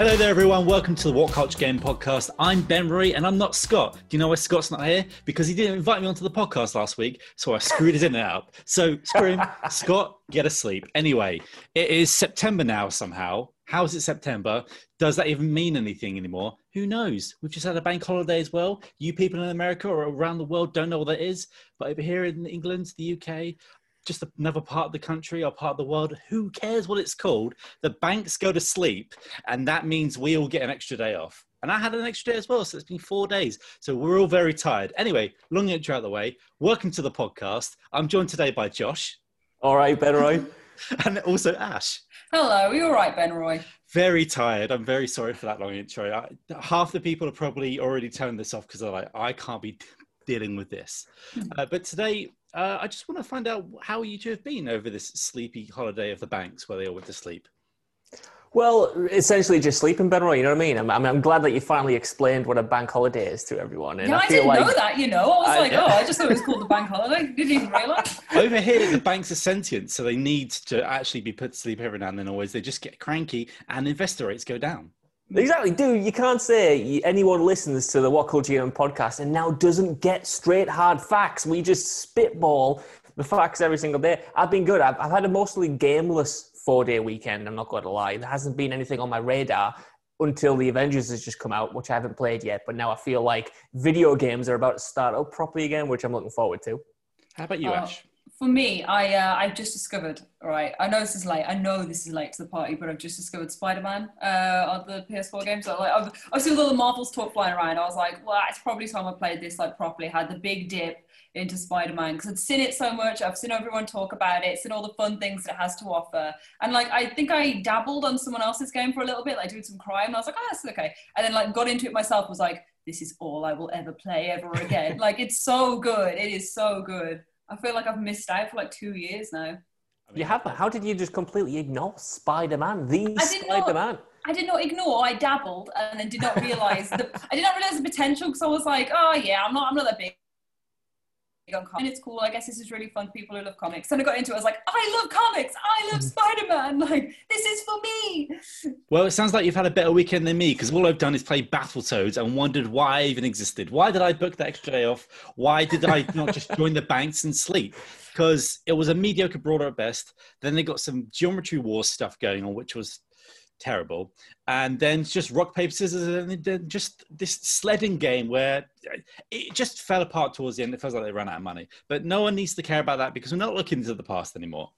Hello there, everyone. Welcome to the What Culture Game podcast. I'm Ben Roy, and I'm not Scott. Do you know why Scott's not here? Because he didn't invite me onto the podcast last week, so I screwed his internet up. So screw him. Scott, get asleep. Anyway, it is September now somehow. How is it September? Does that even mean anything anymore? Who knows? We've just had a bank holiday as well. You people in America or around the world don't know what that is, but over here in England, the UK, just another part of the country or part of the world. Who cares what it's called? The banks go to sleep, and that means we all get an extra day off. And I had an extra day as well, so it's been four days. So we're all very tired. Anyway, long intro out of the way. Welcome to the podcast. I'm joined today by Josh. All right, Ben Roy. and also Ash. Hello, you all right, Ben Roy? Very tired. I'm very sorry for that long intro. I, half the people are probably already turning this off because they're like, I can't be dealing with this. Uh, but today, uh, I just want to find out how you two have been over this sleepy holiday of the banks where they all went to sleep. Well, essentially just sleeping, Benroy. You know what I mean? I'm, I'm, glad that you finally explained what a bank holiday is to everyone. And yeah, I, I didn't like, know that, you know. I was I, like, oh, I just thought it was called the bank holiday. Didn't even realise. Over here, the banks are sentient, so they need to actually be put to sleep every now and then always. They just get cranky and investor rates go down. Exactly, dude. You can't say anyone listens to the What Culture Game podcast and now doesn't get straight hard facts. We just spitball the facts every single day. I've been good. I've, I've had a mostly gameless four day weekend. I'm not going to lie. There hasn't been anything on my radar until the Avengers has just come out, which I haven't played yet. But now I feel like video games are about to start up properly again, which I'm looking forward to. How about you, uh, Ash? For me, I uh, I've just discovered. Right, I know this is late. I know this is late to the party, but I've just discovered Spider Man uh, on the PS4 game. So like, I've, I've seen all the Marvels talk flying around. I was like, well, it's probably time I played this like properly. Had the big dip into Spider Man because I'd seen it so much. I've seen everyone talk about it, seen all the fun things that it has to offer, and like I think I dabbled on someone else's game for a little bit, like doing some crime. I was like, oh, that's okay, and then like got into it myself. Was like, this is all I will ever play ever again. like it's so good. It is so good. I feel like I've missed out for like two years now. You haven't. How did you just completely ignore Spider Man? The Spider Man. I did not ignore. I dabbled and then did not realize the. I did not realize the potential because I was like, oh yeah, I'm not. I'm not that big on comics. And it's cool. I guess this is really fun for people who love comics. Then I got into it. I was like, I love comics. I love mm. Spider Man. Like this is for me. Well, it sounds like you've had a better weekend than me because all I've done is play Battletoads and wondered why I even existed. Why did I book the extra day off? Why did I not just join the banks and sleep? Because it was a mediocre brawler at best. Then they got some Geometry Wars stuff going on, which was terrible. And then just rock, paper, scissors, and then just this sledding game where it just fell apart towards the end. It feels like they ran out of money. But no one needs to care about that because we're not looking into the past anymore.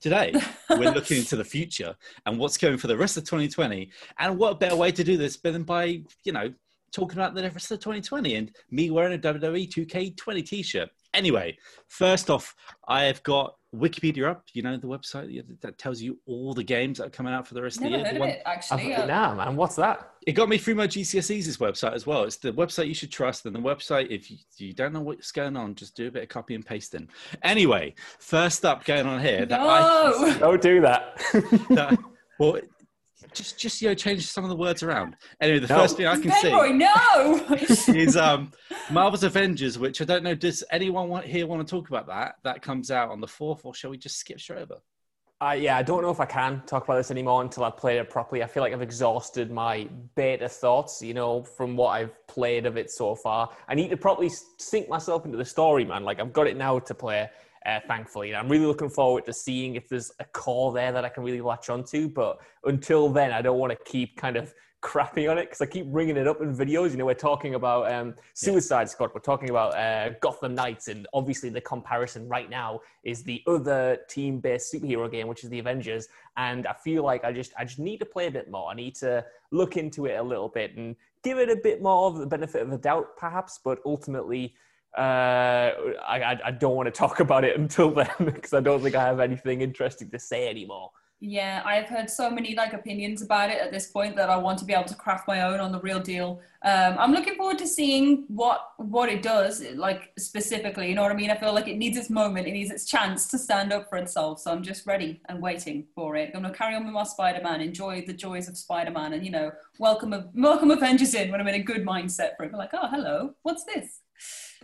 Today, we're looking into the future and what's going for the rest of 2020. And what better way to do this than by, you know, talking about the rest of 2020 and me wearing a WWE 2K20 t shirt. Anyway, first off, I have got Wikipedia up, you know, the website that tells you all the games that are coming out for the rest Never of the year. Heard of it, actually. Nah, man, what's that? It got me through my GCSEs this website as well. It's the website you should trust, and the website, if you, you don't know what's going on, just do a bit of copy and pasting. Anyway, first up going on here. That no! I, don't do that. that well, just just you know change some of the words around. Anyway, the no. first thing I can see no is um Marvel's Avengers, which I don't know. Does anyone want, here want to talk about that? That comes out on the fourth, or shall we just skip straight over? Uh, yeah, I don't know if I can talk about this anymore until I've played it properly. I feel like I've exhausted my beta thoughts, you know, from what I've played of it so far. I need to properly sink myself into the story, man. Like, I've got it now to play, uh, thankfully. And I'm really looking forward to seeing if there's a core there that I can really latch onto. But until then, I don't want to keep kind of crapping on it because I keep bringing it up in videos. You know, we're talking about um, Suicide yeah. Squad, we're talking about uh, Gotham Knights, and obviously the comparison right now is the other team-based superhero game, which is the Avengers. And I feel like I just I just need to play a bit more. I need to look into it a little bit and give it a bit more of the benefit of the doubt, perhaps. But ultimately. Uh, I, I don't want to talk about it until then because I don't think I have anything interesting to say anymore. Yeah, I've heard so many like opinions about it at this point that I want to be able to craft my own on the real deal. Um, I'm looking forward to seeing what what it does, like specifically. You know what I mean? I feel like it needs its moment, it needs its chance to stand up for itself. So I'm just ready and waiting for it. I'm gonna carry on with my Spider-Man, enjoy the joys of Spider-Man, and you know, welcome welcome Avengers in when I'm in a good mindset for it. Like, oh, hello, what's this?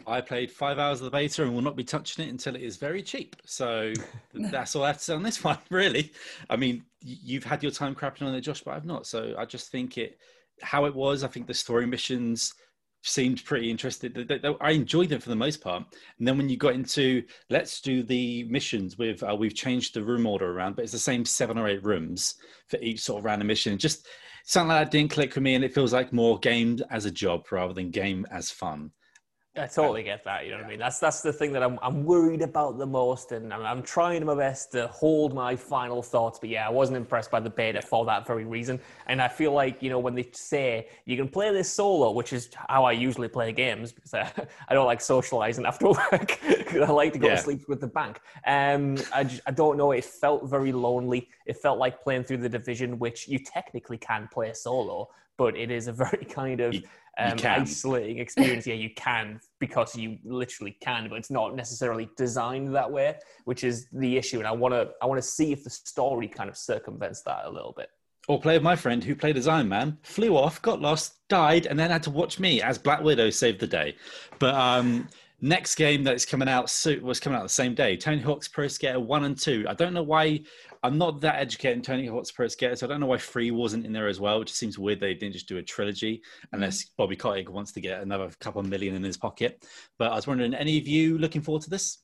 I played five hours of the beta and will not be touching it until it is very cheap. So that's all I have to say on this one, really. I mean, you've had your time crapping on it, Josh, but I've not. So I just think it, how it was, I think the story missions seemed pretty interesting. I enjoyed them for the most part. And then when you got into, let's do the missions with, uh, we've changed the room order around, but it's the same seven or eight rooms for each sort of random mission. Just something like that didn't click for me. And it feels like more game as a job rather than game as fun. I totally get that. You know what I mean? That's that's the thing that I'm I'm worried about the most, and I'm, I'm trying my best to hold my final thoughts. But yeah, I wasn't impressed by the beta for that very reason. And I feel like you know when they say you can play this solo, which is how I usually play games because I, I don't like socializing after work because I like to go yeah. to sleep with the bank. Um, I just, I don't know. It felt very lonely. It felt like playing through the division, which you technically can play solo, but it is a very kind of um, isolating experience. yeah, you can because you literally can, but it's not necessarily designed that way, which is the issue. And I want to I want to see if the story kind of circumvents that a little bit. Or play with my friend who played as Iron Man, flew off, got lost, died, and then had to watch me as Black Widow save the day. But um, next game that's coming out was coming out the same day. Tony Hawk's Pro Skater one and two. I don't know why. I'm not that educated in Tony Hawk's Pro Skater, so I don't know why Free wasn't in there as well. Which seems weird they didn't just do a trilogy, unless mm-hmm. Bobby Kotick wants to get another couple of million in his pocket. But I was wondering, any of you looking forward to this?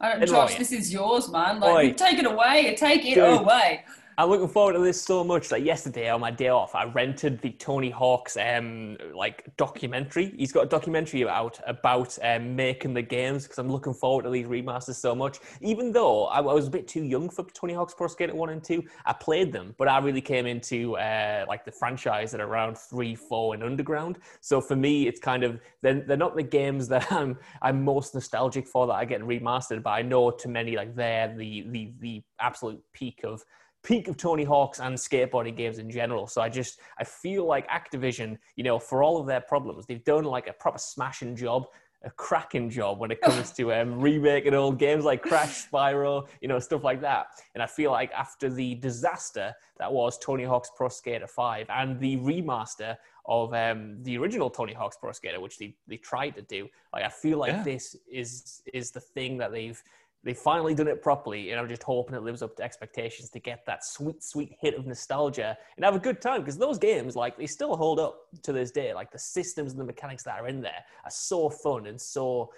Uh, Josh, this is yours, man. Like, take it away. Take it Dude. away. I'm looking forward to this so much. Like yesterday on my day off, I rented the Tony Hawk's um like documentary. He's got a documentary out about um, making the games because I'm looking forward to these remasters so much. Even though I, I, was a bit too young for Tony Hawk's Pro Skater One and Two, I played them, but I really came into uh, like the franchise at around three, four, and Underground. So for me, it's kind of they're, they're not the games that I'm I'm most nostalgic for that I get remastered, but I know to many like they're the the the absolute peak of peak of Tony Hawk's and skateboarding games in general. So I just I feel like Activision, you know, for all of their problems, they've done like a proper smashing job, a cracking job when it comes to um, remaking old games like Crash, Spyro, you know, stuff like that. And I feel like after the disaster that was Tony Hawk's Pro Skater 5 and the remaster of um, the original Tony Hawk's Pro Skater, which they, they tried to do, like I feel like yeah. this is is the thing that they've they've finally done it properly, and I'm just hoping it lives up to expectations to get that sweet, sweet hit of nostalgia and have a good time because those games, like, they still hold up to this day. Like, the systems and the mechanics that are in there are so fun and so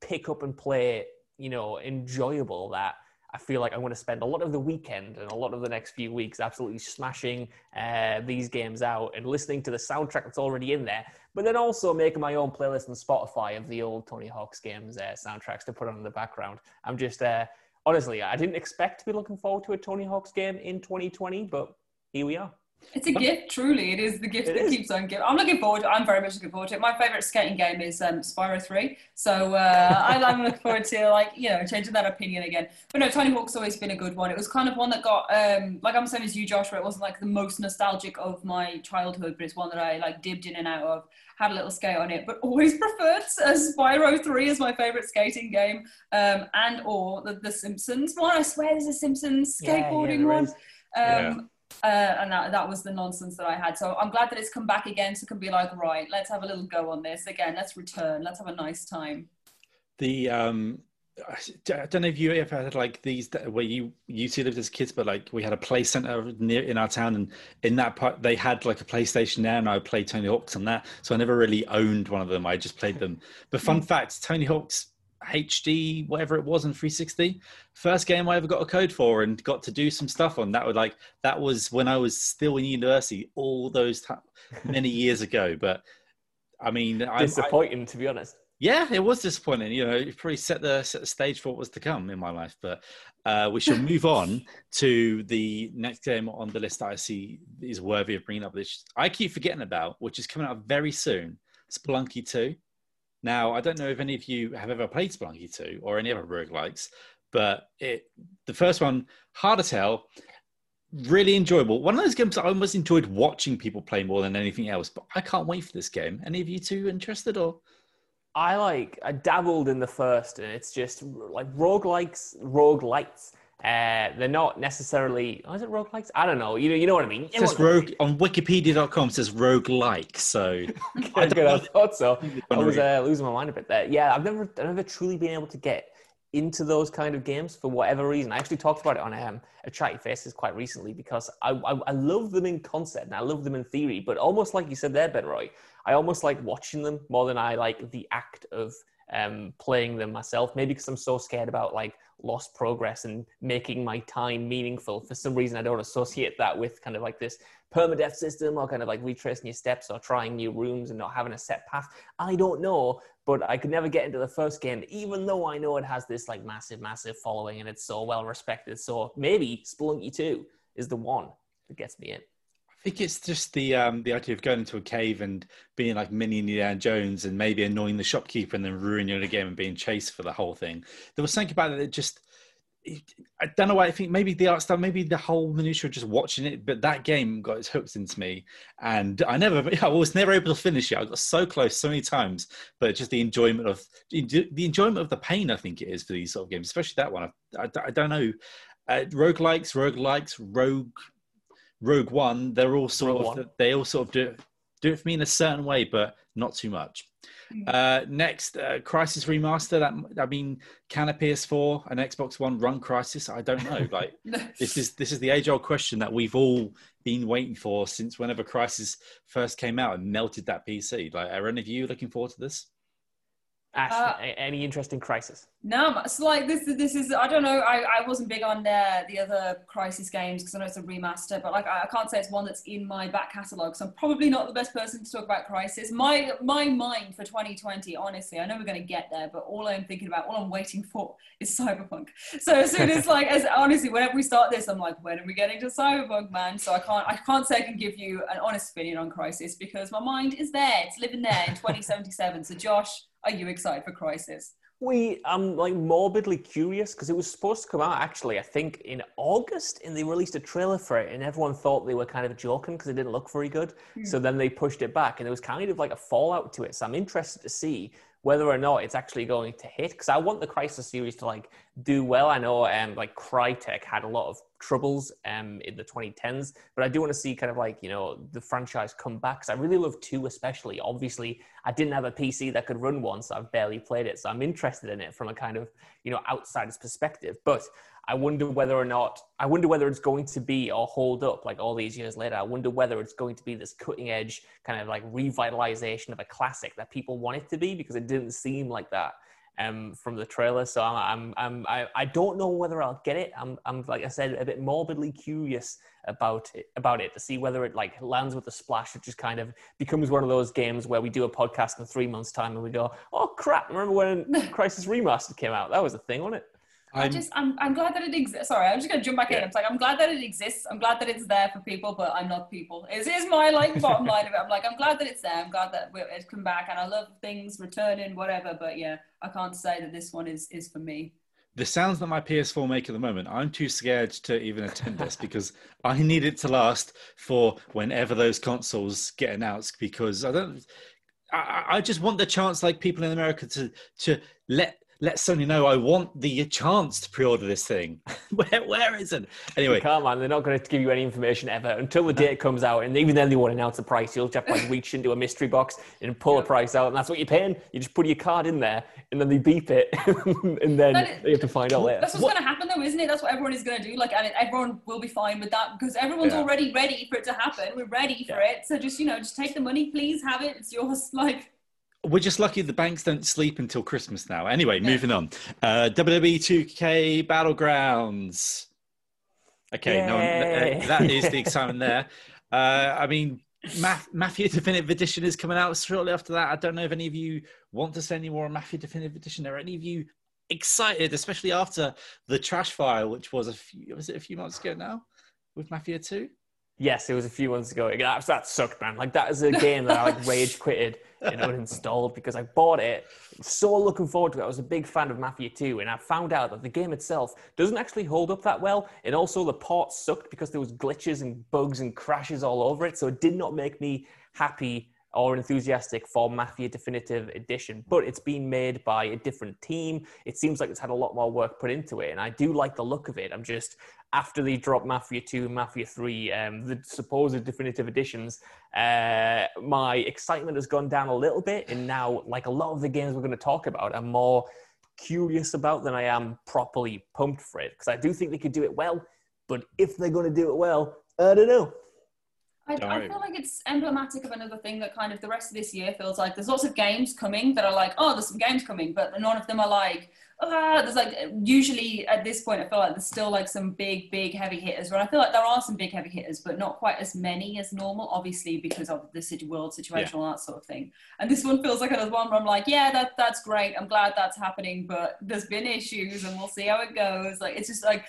pick up and play, you know, enjoyable that I feel like I'm going to spend a lot of the weekend and a lot of the next few weeks absolutely smashing uh, these games out and listening to the soundtrack that's already in there, but then also making my own playlist on Spotify of the old Tony Hawk's games uh, soundtracks to put on in the background. I'm just, uh, honestly, I didn't expect to be looking forward to a Tony Hawk's game in 2020, but here we are. It's a gift, truly. It is the gift it that is. keeps on giving. I'm looking forward. To, I'm very much looking forward to it. My favorite skating game is um, Spyro Three, so uh, I'm looking forward to like you know changing that opinion again. But no, Tony Hawk's always been a good one. It was kind of one that got um, like I'm saying as you, Joshua. it wasn't like the most nostalgic of my childhood, but it's one that I like dipped in and out of. Had a little skate on it, but always preferred uh, Spyro Three as my favorite skating game, um, and or the, the Simpsons one. I swear there's a Simpsons skateboarding yeah, yeah, one. Um, yeah uh, and that, that was the nonsense that I had. So I'm glad that it's come back again. So it can be like, right, let's have a little go on this again. Let's return. Let's have a nice time. The um, I don't know if you ever had like these where you you two lived as kids, but like we had a play center near in our town, and in that part they had like a PlayStation there, and I played Tony Hawk's on that. So I never really owned one of them. I just played them. But fun Mm. fact: Tony Hawk's HD, whatever it was, in 360, first game I ever got a code for and got to do some stuff on. That was like that was when I was still in university, all those ti many years ago. But I mean, I, I, Disappointing, to be honest. yeah, it was disappointing. You know, it probably set the set the stage for what was to come in my life. But uh, we shall move on to the next game on the list that I see is worthy of bringing up. Which I keep forgetting about, which is coming out very soon. Spelunky Two. Now, I don't know if any of you have ever played Spelunky Two or any other roguelikes, but it the first one hard as hell. Really enjoyable. One of those games I almost enjoyed watching people play more than anything else. But I can't wait for this game. Any of you two interested or? I like I dabbled in the first, and it's just like roguelikes, roguelites. Uh, they're not necessarily. Oh, is it roguelikes? I don't know. You know, you know what I mean. It says rogue on Wikipedia.com. It says rogue like. So I, good, I thought so. I was uh, losing my mind a bit there. Yeah, I've never, I've never truly been able to get into those kind of games for whatever reason. I actually talked about it on um, a Chatty Faces quite recently because I, I, I love them in concept and I love them in theory, but almost like you said there, Ben Roy, I almost like watching them more than I like the act of um, playing them myself. Maybe because I'm so scared about like lost progress and making my time meaningful. For some reason, I don't associate that with kind of like this permadeath system or kind of like retracing your steps or trying new rooms and not having a set path. I don't know, but I could never get into the first game, even though I know it has this like massive, massive following and it's so well respected. So maybe Spelunky 2 is the one that gets me in. Think it's just the um, the idea of going into a cave and being like mini Indiana Jones and maybe annoying the shopkeeper and then ruining the game and being chased for the whole thing. There was something about it that just I don't know why I think maybe the art style, maybe the whole minutia of just watching it, but that game got its hooks into me, and I never, I was never able to finish it. I got so close so many times, but just the enjoyment of the enjoyment of the pain, I think it is for these sort of games, especially that one. I, I, I don't know, uh, roguelikes, roguelikes, rogue, rogue one. They're all sort Rogue of One. they all sort of do it, do it for me in a certain way, but not too much. Uh, next, uh, Crysis Remaster. That I mean, can a PS4 and Xbox One run Crysis? I don't know. Like this is this is the age old question that we've all been waiting for since whenever Crysis first came out and melted that PC. Like, are any of you looking forward to this? Ash, Uh, any interest in Crysis? No, it's like this. This is I don't know. I, I wasn't big on uh, the other Crysis games because I know it's a remaster, but like I, I can't say it's one that's in my back catalogue. So I'm probably not the best person to talk about Crysis. My my mind for 2020, honestly, I know we're going to get there, but all I'm thinking about, all I'm waiting for, is Cyberpunk. So as soon as like, as honestly, whenever we start this, I'm like, when are we getting to Cyberpunk, man? So I can't I can't say I can give you an honest opinion on Crysis because my mind is there. It's living there in 2077. So Josh, are you excited for Crysis? We, I'm like morbidly curious because it was supposed to come out actually, I think in August, and they released a trailer for it, and everyone thought they were kind of joking because it didn't look very good. Hmm. So then they pushed it back, and there was kind of like a fallout to it. So I'm interested to see whether or not it's actually going to hit because I want the Crysis series to like do well. I know um like Crytek had a lot of troubles um in the 2010s, but I do want to see kind of like you know the franchise come back because I really love two especially. Obviously, I didn't have a PC that could run one, so I've barely played it. So I'm interested in it from a kind of you know outsider's perspective, but. I wonder whether or not I wonder whether it's going to be or hold up like all these years later. I wonder whether it's going to be this cutting edge kind of like revitalization of a classic that people want it to be because it didn't seem like that um, from the trailer. So I'm, I'm, I'm I, I don't know whether I'll get it. I'm, I'm like I said, a bit morbidly curious about it, about it to see whether it like lands with a splash. It just kind of becomes one of those games where we do a podcast in three months' time and we go, oh crap! Remember when Crysis Remastered came out? That was a thing, wasn't it? I I'm- just, I'm, I'm glad that it exists. Sorry, I'm just gonna jump back in. Yeah. I'm like, I'm glad that it exists. I'm glad that it's there for people, but I'm not people. Is is my like bottom line of it? I'm like, I'm glad that it's there. I'm glad that it's come back, and I love things returning, whatever. But yeah, I can't say that this one is is for me. the sounds that my PS4 make at the moment, I'm too scared to even attend this because I need it to last for whenever those consoles get announced. Because I don't, I, I- I just want the chance, like people in America, to to let let Sony know I want the chance to pre-order this thing. where where is it? Anyway, You can't, man. They're not going to give you any information ever until the date comes out, and even then they won't announce the price. You'll just have to like, reach into a mystery box and pull a price out, and that's what you're paying. You just put your card in there, and then they beep it, and then That is- you have to find out later. That's what's going to happen, though, isn't it? That's what everyone is going to do. Like, and everyone will be fine with that because everyone's Yeah. already ready for it to happen. We're ready for it. So just, you know, just take the money, please have it. It's yours. Like, we're just lucky the banks don't sleep until Christmas now. Anyway, moving on. Uh, WWE 2K Battlegrounds. Okay, no, uh, that is the excitement there. Uh, I mean, Maf- Mafia Definitive Edition is coming out shortly after that. I don't know if any of you want to say any more on Mafia Definitive Edition. Are any of you excited, especially after the Trash File, which was a few, was it a few months ago now with Mafia 2? Yes, it was a few months ago. That, that sucked, man. Like that is a game that I like rage quitted and uninstalled because I bought it. So looking forward to it. I was a big fan of Mafia 2, and I found out that the game itself doesn't actually hold up that well. And also the port sucked because there was glitches and bugs and crashes all over it. So it did not make me happy or enthusiastic for Mafia Definitive Edition, but it's been made by a different team. It seems like it's had a lot more work put into it, and I do like the look of it. I'm just after they dropped Mafia 2 and Mafia 3, um, the supposed definitive editions, uh, my excitement has gone down a little bit, and now, like a lot of the games we're going to talk about, I'm more curious about than I am properly pumped for it because I do think they could do it well, but if they're going to do it well, I don't know. I, I feel like it's emblematic of another thing that kind of the rest of this year feels like there's lots of games coming that are like, oh, there's some games coming, but none of them are like, ah, there's like, usually at this point, I feel like there's still like some big, big heavy hitters. Where I feel like there are some big heavy hitters, but not quite as many as normal, obviously, because of the city world situation, all that sort of thing. And this one feels like another one where I'm like, yeah, that that's great. I'm glad that's happening, but there's been issues and we'll see how it goes. Like, it's just like,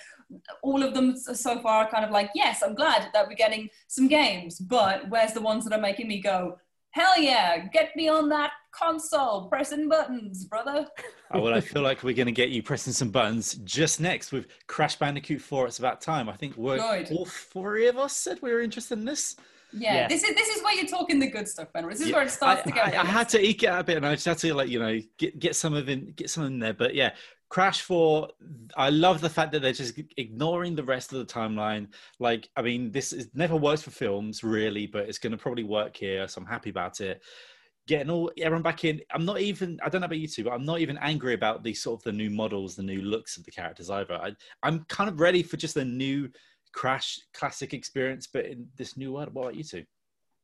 all of them so far are kind of like, yes, I'm glad that we're getting some games, but where's the ones that are making me go, hell yeah, get me on that console, pressing buttons, brother. Oh, well, I feel like we're going to get you pressing some buttons just next with Crash Bandicoot 4. It's about time. I think we're, Good. all three of us said we were interested in this. Yeah, Yeah. this is this is where you're talking the good stuff, Ben. This is Yeah, where it starts I, to get. I, I had to eke it out a bit, and I just had to like you know get get some of in get some in there. But yeah, Crash Four. I love the fact that they're just ignoring the rest of the timeline. Like, I mean, this is never works for films really, but it's going to probably work here, so I'm happy about it. Getting all everyone back in. I'm not even. I don't know about you two, but I'm not even angry about the sort of the new models, the new looks of the characters either. I, I'm kind of ready for just a new Crash classic experience, but in this new world. What about you two?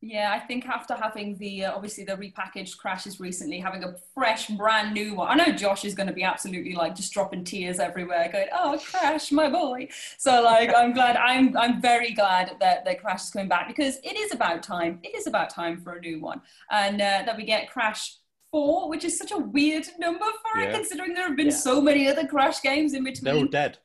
Yeah, I think after having the uh, obviously the repackaged crashes recently, having a fresh, brand new one. I know Josh is going to be absolutely like just dropping tears everywhere, going, "Oh, Crash, my boy!" So like, I'm glad. I'm I'm very glad that that Crash is coming back because it is about time. It is about time for a new one, and uh, that we get Crash. Four, which is such a weird number for it, considering there have been Yeah. so many other Crash games in between. They're all dead.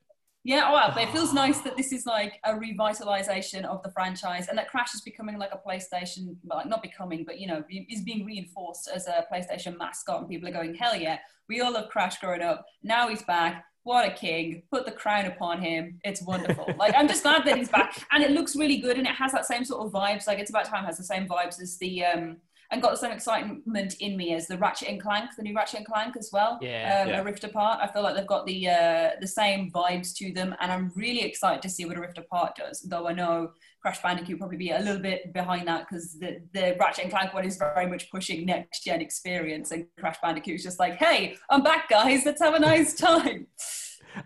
Yeah, oh, well, but it feels nice that this is like a revitalization of the franchise, and that Crash is becoming like a PlayStation, well, like not becoming, but you know, is being reinforced as a PlayStation mascot, and people are going, hell yeah, we all love Crash growing up. Now he's back. What a king! Put the crown upon him. It's wonderful. like I'm just glad that he's back, and it looks really good, and it has that same sort of vibes. Like it's about time has the same vibes as the um, and got the same excitement in me as the Ratchet and Clank, the new Ratchet and Clank as well. Yeah, um, yeah. A Rift Apart. I feel like they've got the uh, the same vibes to them, and I'm really excited to see what a Rift Apart does. Though I know Crash Bandicoot probably be a little bit behind that because the the Ratchet and Clank one is very much pushing next gen experience, and Crash Bandicoot is just like, hey, I'm back, guys. Let's have a nice time.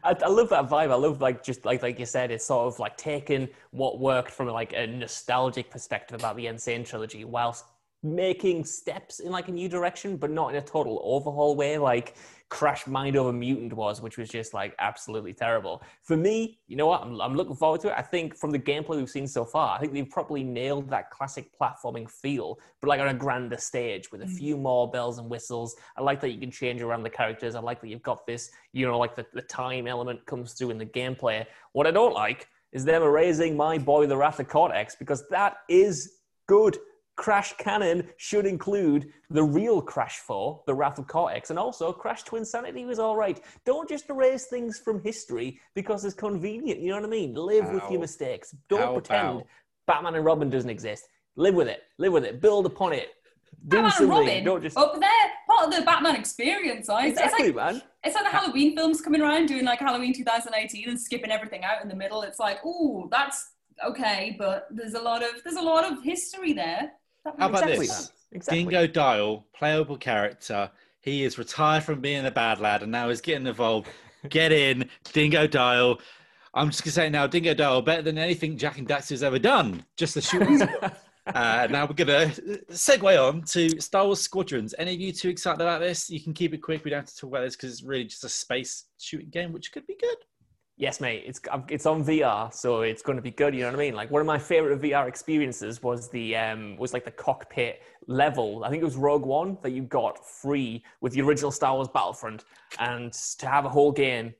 I, I love that vibe. I love like just like like you said, it's sort of like taking what worked from like a nostalgic perspective about the Insane trilogy, whilst making steps in like a new direction, but not in a total overhaul way, like Crash Mind Over Mutant was, which was just like absolutely terrible. For me, you know what? I'm, I'm looking forward to it. I think from the gameplay we've seen so far, I think they've probably nailed that classic platforming feel, but like on a grander stage with a mm. few more bells and whistles. I like that you can change around the characters. I like that you've got this, you know, like the, the time element comes through in the gameplay. What I don't like is them erasing my boy, the Wrath of Cortex, because that is good. Crash Canon should include the real Crash 4, the Wrath of Cortex, and also Crash Twinsanity was all right. Don't just erase things from history because it's convenient. You know what I mean? Live with your mistakes. Don't How pretend about- Batman and Robin doesn't exist. Live with it. Live with it. Build upon it. Do Batman and. Robin Don't just. up there. Part of the Batman experience. I, Exactly, it's like, man. It's like the Halloween films coming around doing like Halloween 2018 and skipping everything out in the middle. It's like, ooh, that's okay, but there's a lot of there's a lot of history there. How about Exactly, this? Exactly. Dingo Dial, playable character. He is retired from being a bad lad and now he's getting involved. Get in, Dingodile. I'm just gonna say now, Dingodile better than anything Jak and Daxter's ever done. Just the shooting. uh, now we're gonna segue on to Star Wars Squadrons. Any of you too excited about this? You can keep it quick. We don't have to talk about this because it's really just a space shooting game, which could be good. Yes, mate. It's it's on VR, so it's going to be good. You know what I mean? Like one of my favorite VR experiences was the um was like the cockpit level. I think it was Rogue One that you got free with the original Star Wars Battlefront, and to have a whole game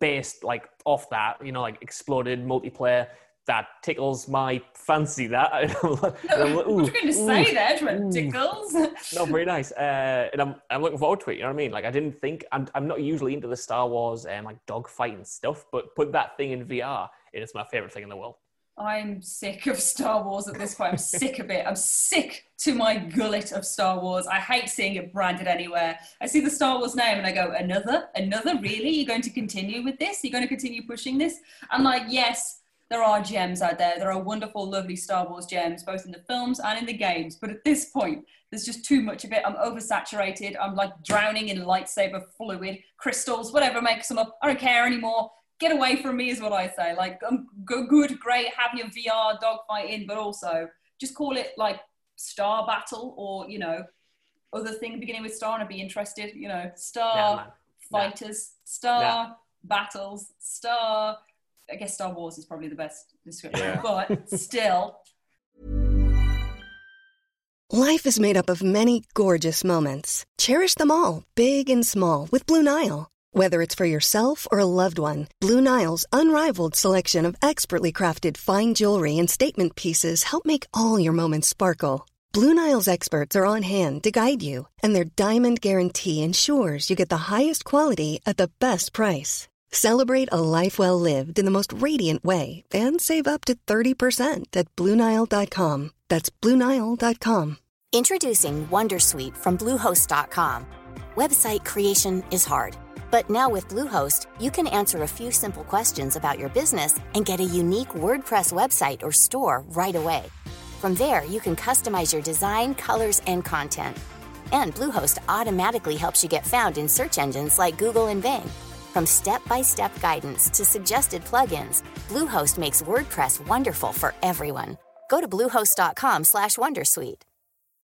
based like off that, you know, like exploded multiplayer. That tickles my fancy. That And I'm like, I'm like, ooh, going to ooh. say there, Trent Tickles? not very nice. Uh, and I'm, I'm looking forward to it. You know what I mean? Like I didn't think I'm, I'm not usually into the Star Wars and like dogfighting stuff, but put that thing in VR, and it's my favorite thing in the world. I'm sick of Star Wars at this point. I'm sick of it. I'm sick to my gullet of Star Wars. I hate seeing it branded anywhere. I see the Star Wars name and I go, another? Another? Really? You're going to continue with this? You're going to continue pushing this? I'm like, yes, there are gems out there. There are wonderful, lovely Star Wars gems, both in the films and in the games. But at this point, there's just too much of it. I'm oversaturated. I'm like drowning in lightsaber fluid, crystals, whatever makes them up. I don't care anymore. Get away from me is what I say. Like, um, go good, great, have your VR dogfighting, but also just call it like Star Battle or you know other thing beginning with Star, and I'd be interested. You know, Star. Nah. Fighters, Star Nah. Battles, Star. I guess Star Wars is probably the best description, Yeah. but still, Life is made up of many gorgeous moments. Cherish them all, big and small, with Blue Nile. Whether it's for yourself or a loved one, Blue Nile's unrivaled selection of expertly crafted fine jewelry and statement pieces help make all your moments sparkle. Blue Nile's experts are on hand to guide you, and their diamond guarantee ensures you get the highest quality at the best price. Celebrate a life well lived in the most radiant way and save up to 30% at BlueNile.com. That's BlueNile.com. Introducing Wondersuite from Bluehost.com. Website creation is hard, but now with Bluehost, you can answer a few simple questions about your business and get a unique WordPress website or store right away. From there, you can customize your design, colors, and content. And Bluehost automatically helps you get found in search engines like Google and Bing. From step-by-step guidance to suggested plugins, Bluehost makes WordPress wonderful for everyone. Go to bluehost.com/wondersuite.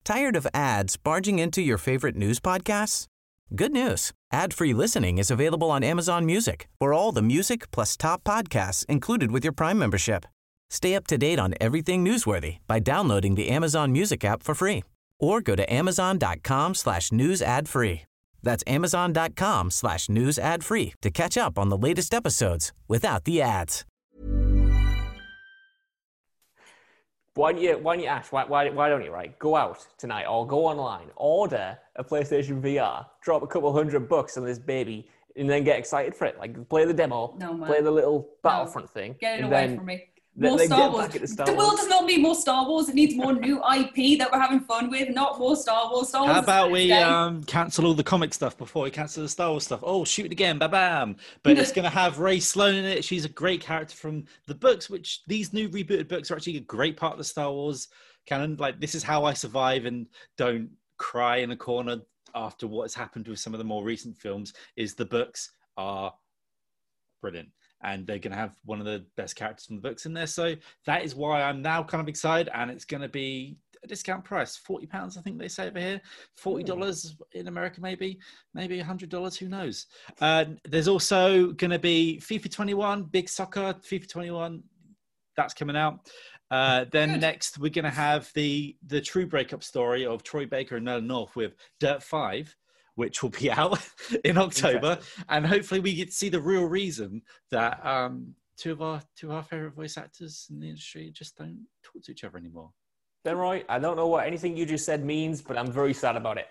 Tired of ads barging into your favorite news podcasts? Good news. Ad-free listening is available on Amazon Music for all the music plus top podcasts included with your Prime membership. Stay up to date on everything newsworthy by downloading the Amazon Music app for free or go to amazon.com slash news ad free. That's amazon.com slash news ad free to catch up on the latest episodes without the ads. Why don't you, why don't you, Ash, why, why, why don't you, right? Go out tonight or go online, order a PlayStation VR, drop a couple hundred bucks on this baby, and then get excited for it. Like, play the demo, No, man. play the little Battlefront thing. get it and away then- from me. More Star Wars. Star the world Wars. does not need more Star Wars. It needs more new IP that we're having fun with, not more Star Wars. Star Wars How about we um, cancel all the comic stuff before we cancel the Star Wars stuff? Oh, shoot it again, ba bam! But it's going to have Rae Sloane in it. She's a great character from the books, which these new rebooted books are actually a great part of the Star Wars canon. Like this is how I survive and don't cry in a corner after what has happened with some of the more recent films. Is the books are brilliant. And they're going to have one of the best characters from the books in there. So that is why I'm now kind of excited. And it's going to be a discount price forty pounds, I think they say over here. Forty dollars in America, maybe, maybe hundred dollars. Who knows? Uh, there's also going to be FIFA 21, big soccer, FIFA 21. That's coming out. Uh, then Good. next, we're going to have the the true breakup story of Troy Baker and Nolan North with Dirt Five, which will be out in October, and hopefully we get to see the real reason that um, two of our two of our favorite voice actors in the industry just don't talk to each other anymore. Then, Roy, I don't know what anything you just said means, but I'm very sad about it.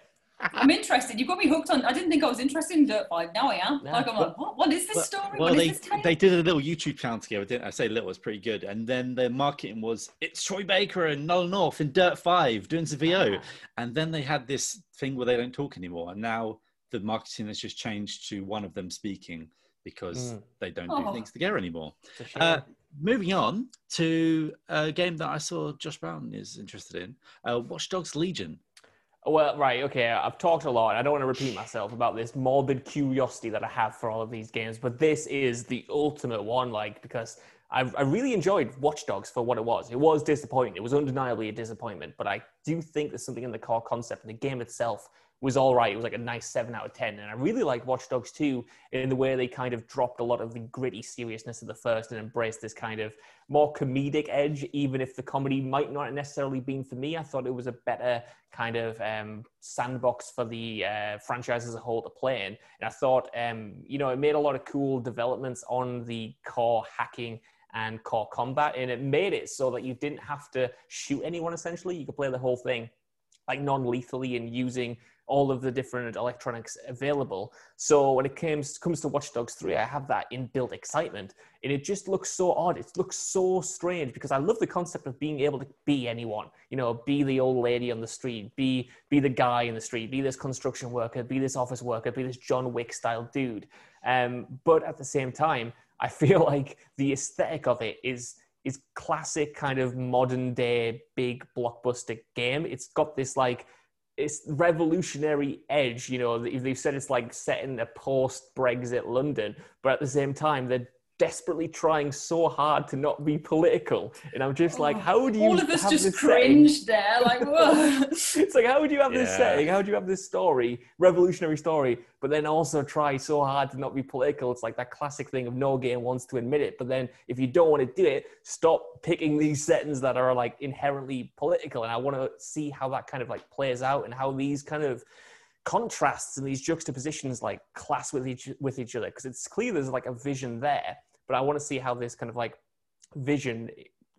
I'm interested. You've got me hooked on. I didn't think I was interested in Dirt Five. Now I am. Nah, like I'm like, what? What is this Well- story? Well, what they this they did a little YouTube channel together, didn't I? I say little, it's pretty good. And then their marketing was it's Troy Baker and Nolan North in Dirt Five doing some VO. And then they had this thing where they don't talk anymore. And now the marketing has just changed to one of them speaking because Mm. they don't Oh. do things together anymore. It's. Uh, moving on to a game that I saw Josh Brown is interested in, uh, Watch Dogs Legion. Well, right, okay. I've talked a lot. I don't want to repeat myself about this morbid curiosity that I have for all of these games, but this is the ultimate one, like, because I, I really enjoyed Watch Dogs for what it was. It was disappointing. It was undeniably a disappointment, but I do think there's something in the core concept and the game itself was all right. It was like a nice seven out of 10. And I really like Watch Dogs 2 in the way they kind of dropped a lot of the gritty seriousness of the first and embraced this kind of more comedic edge, even if the comedy might not have necessarily been for me. I thought it was a better kind of um, sandbox for the uh, franchise as a whole to play in. And I thought, um, you know, it made a lot of cool developments on the core hacking and core combat. And it made it so that you didn't have to shoot anyone essentially. You could play the whole thing like non-lethally and using all of the different electronics available. So when it comes comes to Watch Dogs 3, I have that inbuilt excitement. And it just looks so odd. It looks so strange because I love the concept of being able to be anyone. You know, be the old lady on the street, be be the guy in the street, be this construction worker, be this office worker, be this John Wick style dude. Um, but at the same time, I feel like the aesthetic of it is is classic kind of modern day big blockbuster game. It's got this like it's revolutionary edge. You know, they've said it's like set in a post Brexit London, but at the same time they're desperately trying so hard to not be political. And I'm just like, oh, how do you? Oh, All of us have just this setting? cringed there. Like, whoa. it's like how would you have this Yeah. setting how do you have this story revolutionary story but then also try so hard to not be political it's like that classic thing of no game wants to admit it but then if you don't want to do it stop picking these settings that are like inherently political and i want to see how that kind of like plays out and how these kind of contrasts and these juxtapositions like class with each with each other because it's clear there's like a vision there but i want to see how this kind of like vision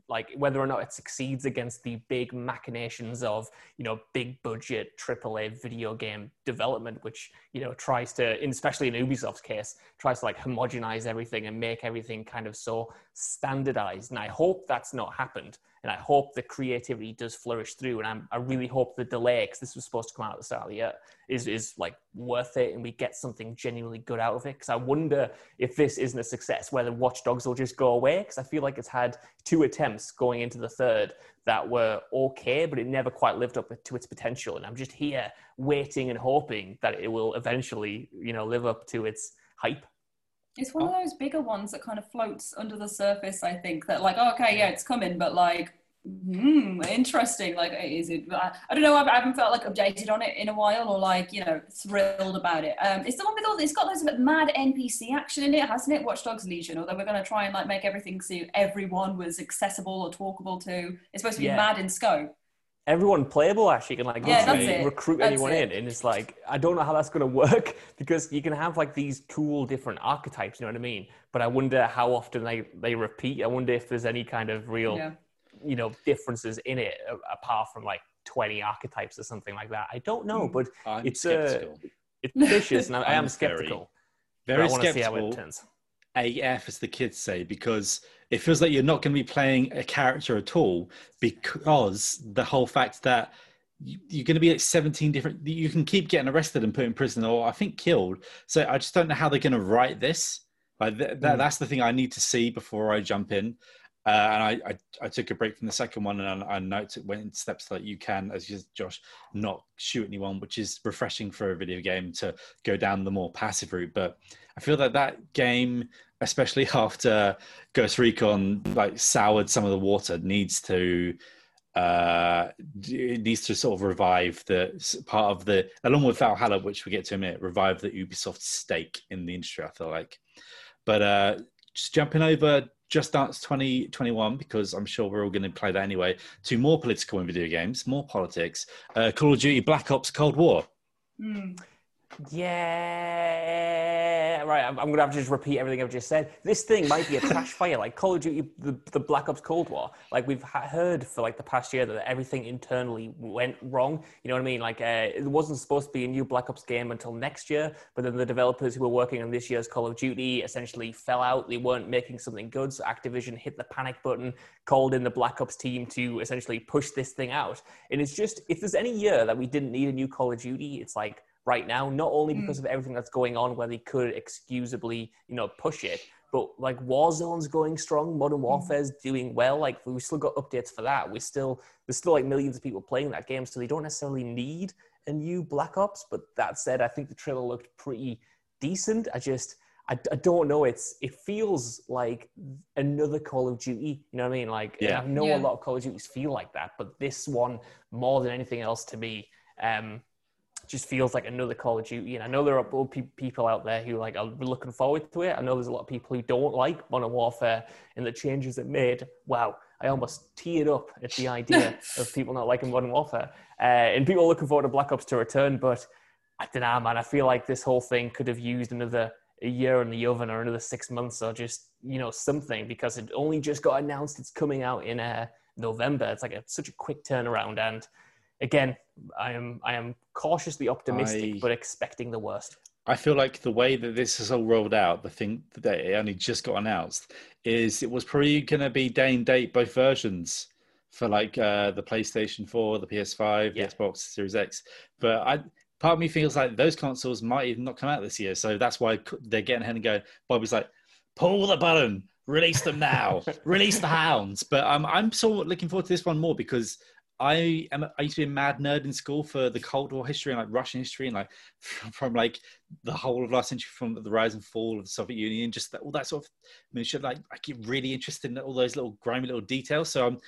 like whether or not it succeeds against the big machinations of you know big budget AAA video game development, which you know tries to, especially in Ubisoft's case, tries to like homogenize everything and make everything kind of so standardized. And I hope that's not happened, and I hope the creativity does flourish through. And I'm, I really hope the delay, because this was supposed to come out at the start of the year, is is like worth it, and we get something genuinely good out of it. Because I wonder if this isn't a success, whether Watch Dogs will just go away. Because I feel like it's had two attempts going into the third that were okay, but it never quite lived up to its potential. And I'm just here waiting and hoping that it will eventually, you know, live up to its hype. It's one of those bigger ones that kind of floats under the surface. I think that like, okay, yeah, it's coming, but like, hmm, interesting. Like, is it? I, don't know. I, I haven't felt like updated on it in a while, or like, you know, thrilled about it. Um, it's the one with all. It's got those mad NPC action in it, hasn't it? Watch Dogs Legion. Although we're going to try and like make everything so everyone was accessible or talkable to. It's supposed to be Yeah. mad in scope. Everyone playable actually can like Yeah, literally recruit That's anyone it. in, and it's like I don't know how that's going to work because you can have like these cool different archetypes. You know what I mean? But I wonder how often they they repeat. I wonder if there's any kind of real Yeah. you know differences in it apart from like 20 archetypes or something like that. I don't know, but I'm it's uh, skeptical. it's vicious, and I, I am I'm skeptical. Very but I want to see how skeptical. it turns. AF, as the kids say, because it feels like you're not going to be playing a character at all because the whole fact that you- you're going to be at 17 different, you can keep getting arrested and put in prison or I think killed. So I just don't know how they're going to write this. Like th- that, Mm. That's the thing I need to see before I jump in. Uh, and I, I, I took a break from the second one and I, I note it went in steps that you can, as you, Josh, not shoot anyone, which is refreshing for a video game to go down the more passive route. But I feel that that game, especially after Ghost Recon, like soured some of the water, needs to uh needs to sort of revive the part of the along with Valhalla, which we get to in a minute, revive the Ubisoft stake in the industry. I feel like, but uh just jumping over Just Dance 2021 because I'm sure we're all going to play that anyway. To more political in video games, more politics. Uh, Call of Duty Black Ops Cold War. Hmm. Yeah, right. I'm, I'm gonna have to just repeat everything I've just said. This thing might be a trash fire, like Call of Duty, the, the Black Ops Cold War. Like we've ha- heard for like the past year that everything internally went wrong. You know what I mean? Like uh, it wasn't supposed to be a new Black Ops game until next year, but then the developers who were working on this year's Call of Duty essentially fell out. They weren't making something good, so Activision hit the panic button, called in the Black Ops team to essentially push this thing out. And it's just if there's any year that we didn't need a new Call of Duty, it's like right now, not only because of everything that's going on where they could excusably, you know, push it, but like Warzone's going strong, Modern Warfare's doing well. Like we still got updates for that. We still there's still like millions of people playing that game, so they don't necessarily need a new Black Ops. But that said, I think the trailer looked pretty decent. I just I, I don't know. It's it feels like another Call of Duty. You know what I mean? Like Yeah. I know Yeah. a lot of Call of Duties feel like that, but this one more than anything else to me. Um, just feels like another Call of Duty. And I know there are people out there who like are looking forward to it. I know there's a lot of people who don't like Modern Warfare and the changes it made. Wow, I almost teared up at the idea of people not liking Modern Warfare. Uh, and people looking forward to Black Ops to return. But I don't know, man. I feel like this whole thing could have used another a year in the oven or another six months or just you know something because it only just got announced it's coming out in uh, November. It's like a, such a quick turnaround and again, I am I am cautiously optimistic, I- but expecting the worst. I feel like the way that this is all rolled out, the thing that it only just got announced, is it was probably going to be day and date both versions for like uh, the PlayStation 4, the PS5, Yeah. the Xbox Series X. But I, part of me feels like those consoles might even not come out this year. So that's why they're getting ahead and going. Bobby's like, pull the button, release them now, release the hounds. But um, I'm sort of looking forward to this one more because I am. I used to be a mad nerd in school for the Cold War history and like Russian history and like from, from like the whole of last century, from the rise and fall of the Soviet Union, just that, all that sort of. I mean, should like I get really interested in all those little grimy little details. So I'm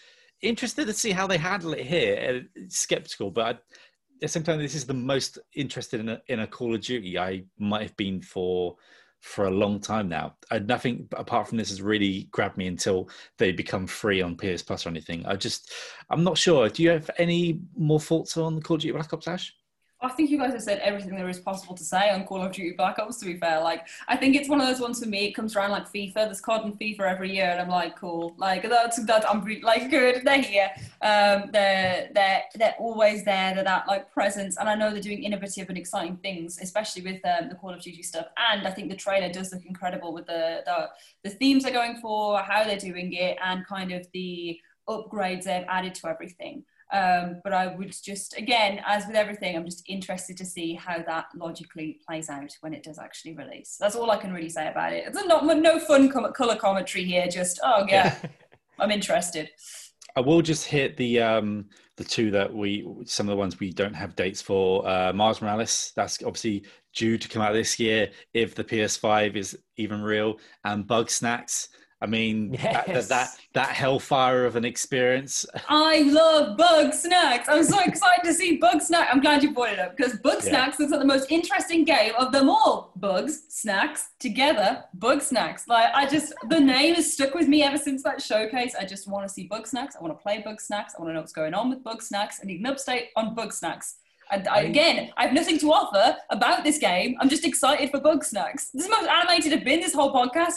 interested to see how they handle it here. Skeptical, but I, at the same time, this is the most interested in a, in a Call of Duty I might have been for for a long time now. And nothing apart from this has really grabbed me until they become free on PS Plus or anything. I just, I'm not sure. Do you have any more thoughts on Call of Duty Black Ops Ash? I think you guys have said everything there is possible to say on Call of Duty Black Ops. To be fair, like I think it's one of those ones for me. It comes around like FIFA. There's COD and FIFA every year, and I'm like, cool. Like that's that. I'm like good. They're here. Um, they're they're they're always there. They're that like presence, and I know they're doing innovative and exciting things, especially with um, the Call of Duty stuff. And I think the trailer does look incredible with the the, the themes they're going for, how they're doing it, and kind of the upgrades they've added to everything. Um, but I would just, again, as with everything, I'm just interested to see how that logically plays out when it does actually release. That's all I can really say about it. It's not no fun com- color commentary here. Just oh yeah, I'm interested. I will just hit the um the two that we some of the ones we don't have dates for. Uh, Miles Morales, that's obviously due to come out this year if the PS5 is even real, and Bugsnax. I mean that, that that that hellfire of an experience. I love Bugsnax. I'm so excited to see Bugsnax. I'm glad you brought it up because Bug Yeah. Snacks looks like the most interesting game of them all. Bugs, snacks, together, Bugsnax. Like I just, the name has stuck with me ever since that showcase. I just want to see Bugsnax. I want to play Bugsnax. I want to know what's going on with Bugsnax and eat an upstate on Bugsnax. And I, again, I have nothing to offer about this game. I'm just excited for Bugsnax. This is the most animated I've been this whole podcast.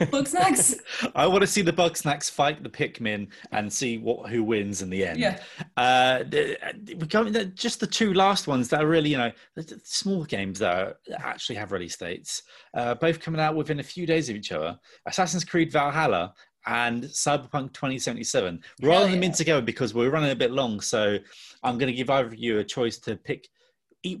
Bugsnax. I want to see the Bugsnax fight the Pikmin and see what who wins in the end. Yeah. Uh, we the- just the two last ones that are really, you know, small games that, are, that actually have release dates. Uh, both coming out within a few days of each other. Assassin's Creed Valhalla and Cyberpunk 2077. We're rolling them in together because we're running a bit long. So I'm going to give either of you a choice to pick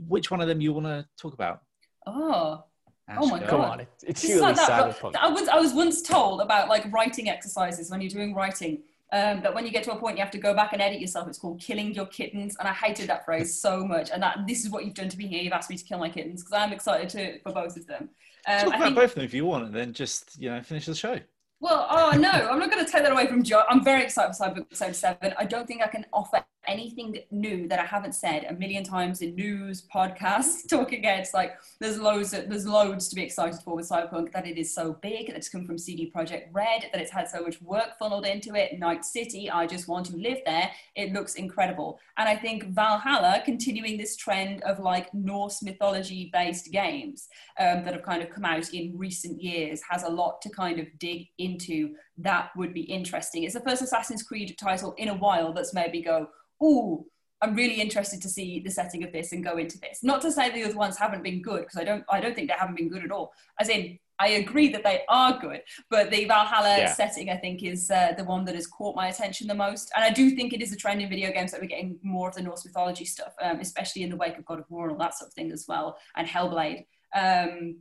which one of them you want to talk about. Oh. Ash, Oh my go. Come God. on, it, it's This surely like that. cyberpunk. I was, I was once told about like writing exercises when you're doing writing. Um, that when you get to a point you have to go back and edit yourself. It's called killing your kittens, and I hated that phrase so much. And that this is what you've done to me here. You've asked me to kill my kittens because I'm excited to for both of them. Um, Talk I about think, both of them if you want, and then just you know finish the show. well, oh no, I'm not going to take that away from Joe. I'm very excited for Cyberpunk 77. I don't think I can offer anything new that I haven't said a million times in news, podcasts, talking heads. Like there's loads, there's loads to be excited for with Cyberpunk. That it is so big, that it's come from CD Projekt Red, that it's had so much work funneled into it. Night City, I just want to live there. It looks incredible, and I think Valhalla continuing this trend of like Norse mythology based games um, that have kind of come out in recent years has a lot to kind of dig into. That would be interesting. It's the first Assassin's Creed title in a while that's maybe go ooh, I'm really interested to see the setting of this and go into this. Not to say the other ones haven't been good, because I don't I don't think they haven't been good at all. As in, I agree that they are good, but the Valhalla yeah. setting I think is uh, the one that has caught my attention the most. And I do think it is a trend in video games that we're getting more of the Norse mythology stuff, um, especially in the wake of God of War and all that sort of thing as well, and Hellblade. Um,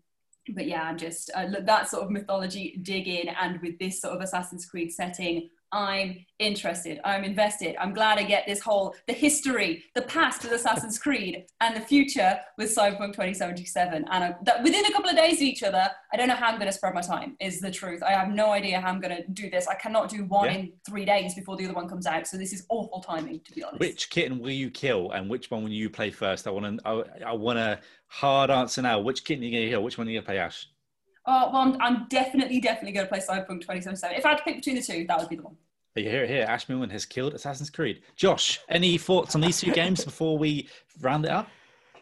but yeah, I'm just uh, that sort of mythology dig in, and with this sort of Assassin's Creed setting, I'm interested. I'm invested. I'm glad I get this whole the history, the past with Assassin's Creed, and the future with Cyberpunk 2077. And I, that within a couple of days of each other, I don't know how I'm going to spread my time. Is the truth. I have no idea how I'm going to do this. I cannot do one yeah. in three days before the other one comes out. So this is awful timing, to be honest. Which kitten will you kill, and which one will you play first? I want to. I, I want a hard answer now. Which kitten are you going to kill? Which one are you going to play, Ash? Oh, well, I'm, I'm definitely, definitely going to play Cyberpunk 2077. If I had to pick between the two, that would be the one. Here, here, Ash Millman has killed Assassin's Creed. Josh, any thoughts on these two games before we round it up?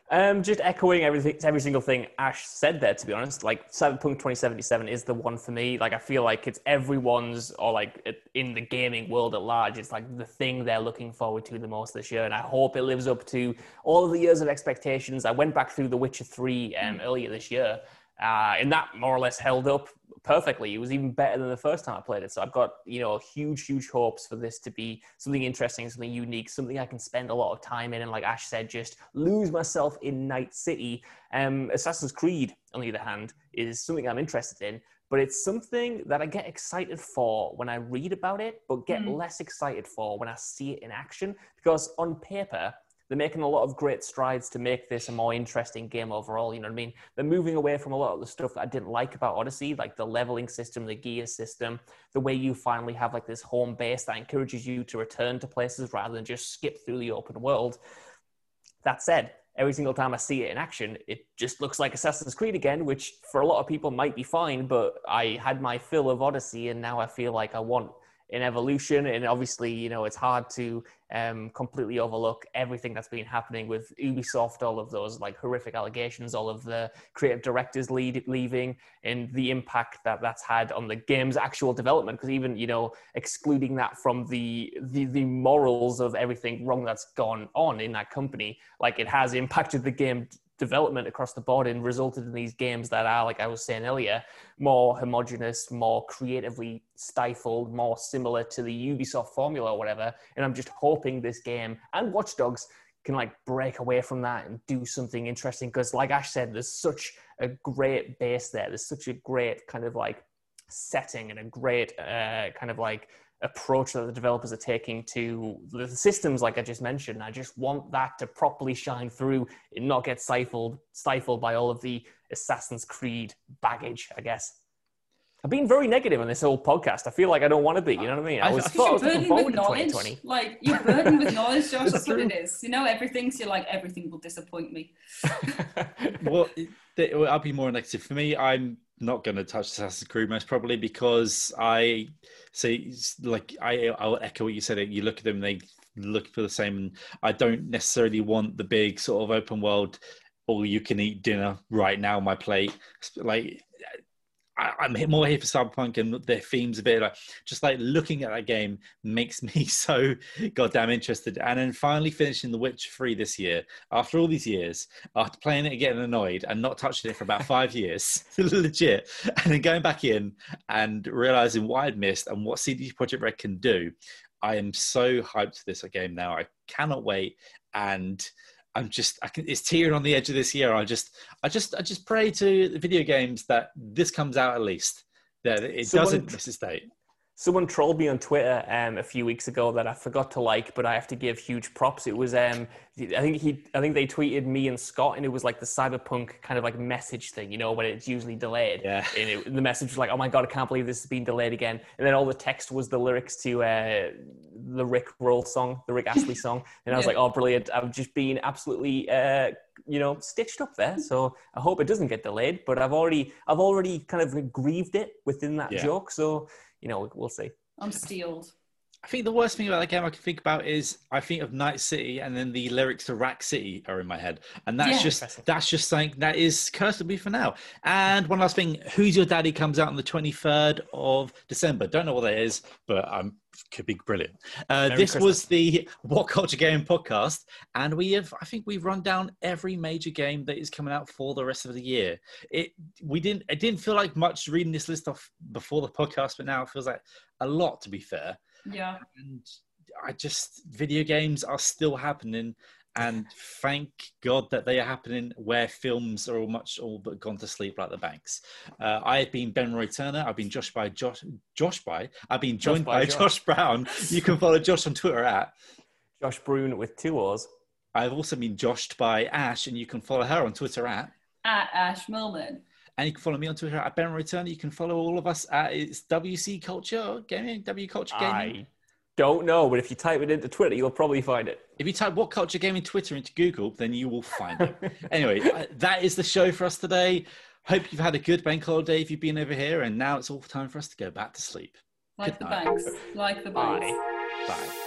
Um, just echoing everything, every single thing Ash said there. To be honest, like Cyberpunk 2077 is the one for me. Like I feel like it's everyone's, or like in the gaming world at large, it's like the thing they're looking forward to the most this year. And I hope it lives up to all of the years of expectations. I went back through The Witcher 3 um, earlier this year, uh, and that more or less held up perfectly. It was even better than the first time I played it. So I've got you know huge, huge hopes for this to be something interesting, something unique, something I can spend a lot of time in, and like Ash said, just lose myself in Night City. Um, Assassin's Creed, on the other hand, is something I'm interested in. But it's something that I get excited for when I read about it, but get mm. less excited for when I see it in action. Because on paper, they're making a lot of great strides to make this a more interesting game overall. You know what I mean? They're moving away from a lot of the stuff that I didn't like about Odyssey, like the leveling system, the gear system, the way you finally have like this home base that encourages you to return to places rather than just skip through the open world. That said, every single time I see it in action, it just looks like Assassin's Creed again, which for a lot of people might be fine, but I had my fill of Odyssey and now I feel like I want in evolution and obviously you know it's hard to um, completely overlook everything that's been happening with ubisoft all of those like horrific allegations all of the creative directors lead, leaving and the impact that that's had on the game's actual development because even you know excluding that from the, the the morals of everything wrong that's gone on in that company like it has impacted the game development across the board and resulted in these games that are, like I was saying earlier, more homogenous, more creatively stifled, more similar to the Ubisoft formula or whatever. And I'm just hoping this game and Watch Dogs can like break away from that and do something interesting because, like Ash said, there's such a great base there. There's such a great kind of like setting and a great uh, kind of like approach that the developers are taking to the systems like I just mentioned. I just want that to properly shine through and not get stifled stifled by all of the Assassin's Creed baggage, I guess. I've been very negative on this whole podcast. I feel like I don't want to be. You know what I mean? I, was I thought I was looking forward to 2020. Like you're burdened with knowledge, Josh. That's what it is. You know everything, so you're like everything will disappoint me. well, I'll be more negative. For me, I'm not going to touch Assassin's Creed most probably because I see like I I'll echo what you said. You look at them, they look for the same. And I don't necessarily want the big sort of open world all you can eat dinner right now my plate. Like I, am more here for cyberpunk and their themes a bit like just like looking at that game makes me so goddamn interested. And then finally finishing the Witcher 3 this year after all these years after playing it and getting annoyed and not touching it for about five years legit and then going back in and realizing what i'd missed and what cd projekt red can do i am so hyped for this game now. I cannot wait. And I'm just I can it's tearing on the edge of this year. I just I just I just pray to the video games that this comes out at least. That it someone, doesn't miss a date. Someone trolled me on Twitter um, a few weeks ago that I forgot to like, but I have to give huge props. It was um, I think he I think they tweeted me and Scott, and it was like the cyberpunk kind of like message thing, you know, when it's usually delayed. Yeah. And it, the message was like, "Oh my god, I can't believe this has been delayed again." And then all the text was the lyrics to uh, the Rick Roll song, the Rick Astley song, and I was like, oh, brilliant! I've just been absolutely, uh, you know, stitched up there. So I hope it doesn't get delayed. But I've already, I've already kind of grieved it within that Yeah. joke. So you know, we'll see. I'm steeled. I think the worst thing about that game I can think about is I think of Night City and then the lyrics to Rack City are in my head. And that's Yeah. just that's just something that is cursed to be for now. And one last thing, Who's Your Daddy comes out on the 23rd of December. Don't know what that is, but um could be brilliant. Uh, this Christmas. was the What Culture Game podcast, and we have I think we've run down every major game that is coming out for the rest of the year. It we didn't it didn't feel like much reading this list off before the podcast, but now it feels like a lot to be fair Yeah. and I just video games are still happening, and thank God that they are happening where films are all much all but gone to sleep like the banks. Uh, I have been Ben Roy Turner. I've been Josh by Josh Josh by. I've been joined by by, Josh. Josh Brown. You can follow Josh on Twitter at. Josh Brune with two O's. I've also been joshed by Ash, and you can follow her on Twitter at. At Ash Millman. And you can follow me on Twitter at Ben Return. You can follow all of us at it's WC Culture Gaming, W Culture Gaming. I don't know, but if you type it into Twitter, you'll probably find it. If you type what culture gaming Twitter into Google, then you will find it. anyway, uh, that is the show for us today. Hope you've had a good bank holiday if you've been over here, and now it's all time for us to go back to sleep. Like Good the night. banks. Like the banks. Bye. Bye.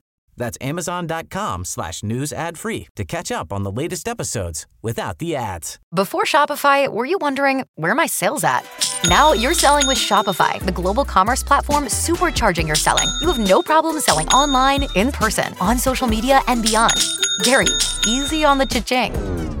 That's amazon.com slash news ad free to catch up on the latest episodes without the ads. Before Shopify, were you wondering where my sales at? Now you're selling with Shopify, the global commerce platform supercharging your selling. You have no problem selling online, in person, on social media, and beyond. Gary, easy on the cha-ching.